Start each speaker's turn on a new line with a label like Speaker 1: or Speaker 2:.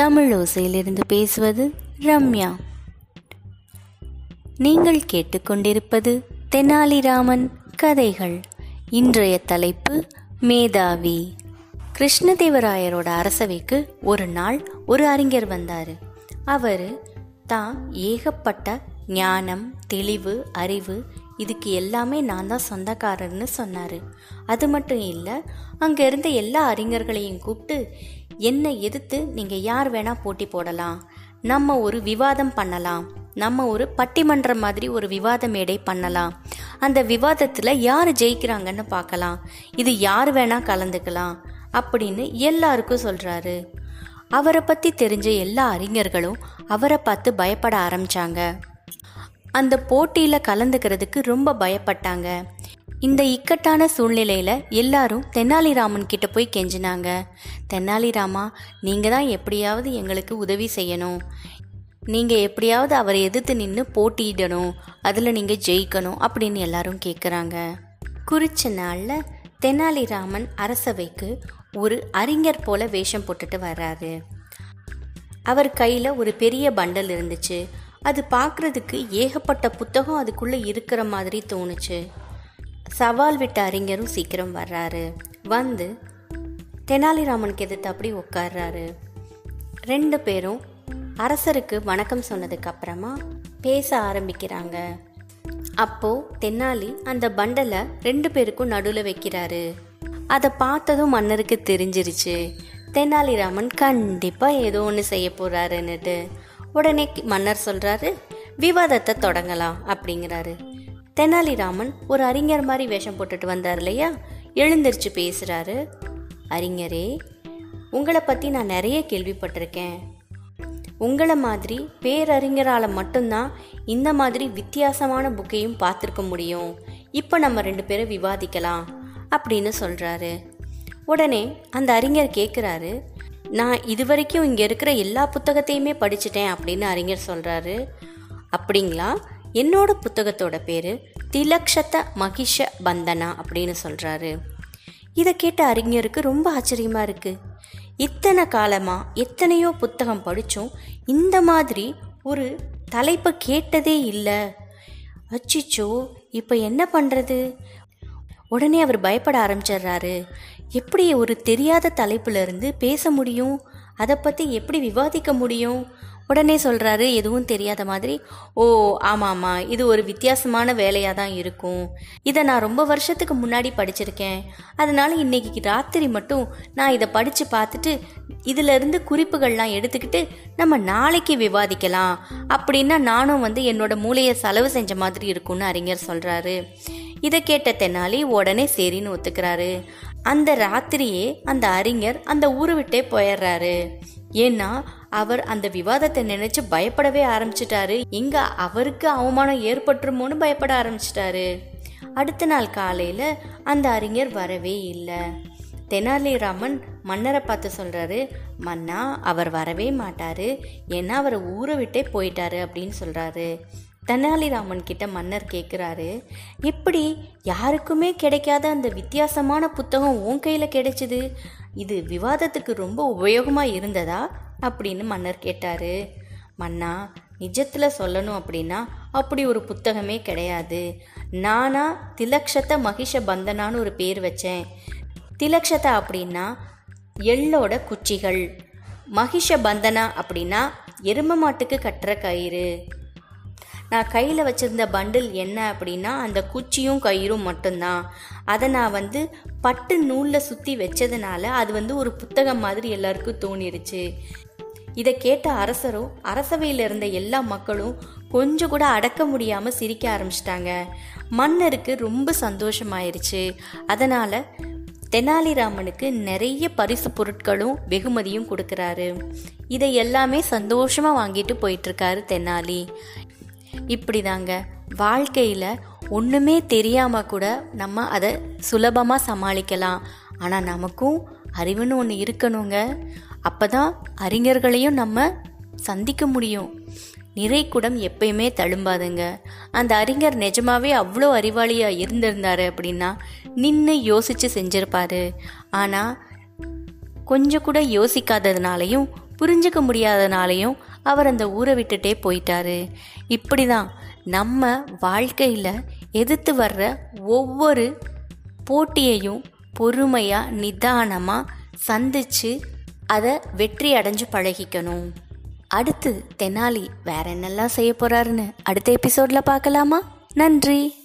Speaker 1: தமிழ் ஓசையிலிருந்து பேசுவது ரம்யா. நீங்கள் கேட்டுக்கொண்டிருப்பது தெனாலிராமன் கதைகள். இன்றைய தலைப்பு மேதாவி. கிருஷ்ணதேவராயரோட அரசவைக்கு ஒரு நாள் ஒரு அறிஞர் வந்தார். அவர் தான் ஏகப்பட்ட ஞானம் தெளிவு அறிவு இதுக்கு எல்லாமே நான் தான் சொந்தக்காரர்னு சொன்னார். அது மட்டும் இல்லை அங்கே இருந்த எல்லா அறிஞர்களையும் கூப்பிட்டு என்னை எதிர்த்து நீங்கள் யார் வேணால் போட்டி போடலாம். நம்ம ஒரு விவாதம் பண்ணலாம். நம்ம ஒரு பட்டிமன்றம் மாதிரி ஒரு விவாத மேடை பண்ணலாம். அந்த விவாதத்தில் யார் ஜெயிக்கிறாங்கன்னு பார்க்கலாம். இது யார் வேணால் கலந்துக்கலாம் அப்படின்னு எல்லாருக்கும் சொல்கிறாரு அவரை பற்றி தெரிஞ்ச எல்லா அறிஞர்களும் அவரை பார்த்து பயப்பட ஆரம்பித்தாங்க அந்த போட்டியில் கலந்துக்கிறதுக்கு ரொம்ப பயப்பட்டாங்க. இந்த இக்கட்டான சூழ்நிலையில் எல்லாரும் தெனாலிராமன் கிட்ட போய் கெஞ்சினாங்க. தெனாலிராமா நீங்கள் தான் எப்படியாவது எங்களுக்கு உதவி செய்யணும். நீங்கள் எப்படியாவது அவரை எதிர்த்து நின்று போட்டியிடணும். அதில் நீங்கள் ஜெயிக்கணும் அப்படின்னு எல்லாரும் கேட்குறாங்க குறித்த நாளில் தெனாலிராமன் அரசவைக்கு ஒரு அறிஞர் போல வேஷம் போட்டுட்டு வர்றாரு. அவர் கையில் ஒரு பெரிய பண்டல் இருந்துச்சு. அது பார்க்குறதுக்கு ஏகப்பட்ட புத்தகம் அதுக்குள்ளே இருக்கிற மாதிரி தோணுச்சு. சவால் விட்ட அறிஞரும் சீக்கிரம் வர்றாரு. வந்து தெனாலிராமனுக்கு எதிர்த்து அப்படி உட்கார்றாரு. ரெண்டு பேரும் அரசருக்கு வணக்கம் சொன்னதுக்கு அப்புறமா பேச ஆரம்பிக்கிறாங்க. அப்போது தென்னாலி அந்த பண்டலை ரெண்டு பேருக்கும் நடுவில் வைக்கிறாரு. அதை பார்த்ததும் மன்னருக்கு தெரிஞ்சிருச்சு. தெனாலிராமன் கண்டிப்பாக ஏதோ ஒன்று செய்ய போகிறாருன்னுட்டு உடனே மன்னர் சொல்கிறாரு விவாதத்தை தொடங்கலாம் அப்படிங்கிறாரு. தெனாலிராமன் ஒரு அறிஞர் மாதிரி வேஷம் போட்டுட்டு வந்தார் இல்லையா? எழுந்திரிச்சு பேசுகிறாரு அறிஞரே உங்களை பற்றி நான் நிறைய கேள்விப்பட்டிருக்கேன். உங்களை மாதிரி பேரறிஞரால் மட்டும்தான் இந்த மாதிரி வித்தியாசமான புக்கையும் பார்த்துருக்க முடியும். இப்போ நம்ம ரெண்டு பேரும் விவாதிக்கலாம் அப்படின்னு சொல்கிறாரு உடனே அந்த அறிஞர் கேட்குறாரு நான் இது வரைக்கும் இங்கே இருக்கிற எல்லா புத்தகத்தையுமே படிச்சிட்டேன் அப்படின்னு அறிஞர் சொல்கிறாரு அப்படிங்களா? என்னோட புத்தகத்தோட பேர் திலக்ஷத மகிஷ பந்தனா அப்படின்னு சொல்கிறாரு இதை கேட்ட அறிஞருக்கு ரொம்ப ஆச்சரியமாக இருக்குது இத்தனை காலமாக எத்தனையோ புத்தகம் படித்தோம் இந்த மாதிரி ஒரு தலைப்பை கேட்டதே இல்லை. அச்சிச்சோ இப்போ என்ன பண்ணுறது உடனே அவர் பயப்பட ஆரம்பிச்சிடுறாரு. எப்படி ஒரு தெரியாத தலைப்புலேருந்து பேச முடியும்? அதை பற்றி எப்படி விவாதிக்க முடியும்? உடனே சொல்கிறாரு எதுவும் தெரியாத மாதிரி ஓ ஆமாம் ஆமாம் இது ஒரு வித்தியாசமான வேலையாக தான் இருக்கும். இதை நான் ரொம்ப வருஷத்துக்கு முன்னாடி படிச்சிருக்கேன். அதனால இன்னைக்கு ராத்திரி மட்டும் நான் இதை படித்து பார்த்துட்டு இதிலிருந்து குறிப்புகள்லாம் எடுத்துக்கிட்டு நம்ம நாளைக்கு விவாதிக்கலாம். அப்படின்னா நானும் வந்து என்னோட மூளையை செலவு செஞ்ச மாதிரி இருக்கும்னு அறிஞர் சொல்கிறாரு இதை கேட்ட தென்னாலி உடனே சரின்னு ஒத்துக்கிறாரு. அந்த ராத்திரியே அந்த அறிஞர் அந்த ஊரை விட்டே போயிடுறாரு. ஏன்னா அவர் அந்த விவாதத்தை நினைச்சு பயப்படவே ஆரம்பிச்சிட்டாரு. எங்க அவருக்கு அவமானம் ஏற்பட்டுருமோன்னு பயப்பட ஆரம்பிச்சிட்டாரு. அடுத்த நாள் காலையில அந்த அறிஞர் வரவே இல்லை. தெனாலிராமன் மன்னரை பார்த்து சொல்றாரு மன்னா அவர் வரவே மாட்டாரு. ஏன்னா அவர் ஊரை விட்டே போயிட்டாரு அப்படின்னு சொல்றாரு. தெனாலிராமன் கிட்ட மன்னர் கேட்குறாரு எப்படி? யாருக்குமே கிடைக்காத அந்த வித்தியாசமான புத்தகம் உன் கையில் கிடைச்சிது? இது விவாதத்துக்கு ரொம்ப உபயோகமாக இருந்ததா? அப்படின்னு மன்னர் கேட்டாரு. மன்னா நிஜத்தில் சொல்லணும் அப்படின்னா அப்படி ஒரு புத்தகமே கிடையாது. நானா திலக்ஷத மகிஷ பந்தனான்னு ஒரு பேர் வச்சேன். திலக்ஷத அப்படின்னா எள்ளோட குச்சிகள். மகிஷ பந்தனா அப்படின்னா எரும மாட்டுக்கு கட்டுற கயிறு. நான் கையில் வச்சுருந்த பண்டில் என்ன அப்படின்னா அந்த குச்சியும் கயிறும் மட்டும்தான். அதை நான் வந்து பட்டு நூலில் சுற்றி வச்சதுனால அது வந்து ஒரு புத்தகம் மாதிரி எல்லாருக்கும் தோணிருச்சு. இதை கேட்ட அரசரும் அரசவையில் இருந்த எல்லா மக்களும் கொஞ்சம் கூட அடக்க முடியாமல் சிரிக்க ஆரம்பிச்சிட்டாங்க. மன்னருக்கு ரொம்ப சந்தோஷமாயிருச்சு. அதனால் தெனாலிராமனுக்கு நிறைய பரிசு பொருட்களும் வெகுமதியும் கொடுக்குறாரு. இதை எல்லாமே சந்தோஷமாக வாங்கிட்டு போயிட்டுருக்காரு தெனாலி. இப்படி தாங்க வாழ்க்கையில் ஒன்றுமே தெரியாமல் கூட நம்ம அதை சுலபமாக சமாளிக்கலாம். ஆனால் நமக்கும் அறிவுன்னு ஒன்று இருக்கணுங்க. அப்போ தான் அறிஞர்களையும் நம்ம சந்திக்க முடியும். நிறைக்குடம் எப்பயுமே தழும்பாதுங்க. அந்த அறிஞர் நிஜமாவே அவ்வளோ அறிவாளியாக இருந்திருந்தாரு அப்படின்னா நின்று யோசித்து செஞ்சிருப்பாரு. ஆனால் கொஞ்சம் கூட யோசிக்காததுனாலையும் புரிஞ்சுக்க முடியாதனாலையும் அவர் அந்த ஊரை விட்டுட்டே போயிட்டாரு. இப்படி தான் நம்ம வாழ்க்கையில் எதிர்த்து வர்ற ஒவ்வொரு போட்டியையும் பொறுமையாக நிதானமாக சந்தித்து அதை வெற்றி அடைஞ்சு பழகிக்கணும். அடுத்து தெனாலி வேற என்னெல்லாம் செய்ய போறாருன்னு அடுத்த எபிசோட்ல பார்க்கலாமா? நன்றி.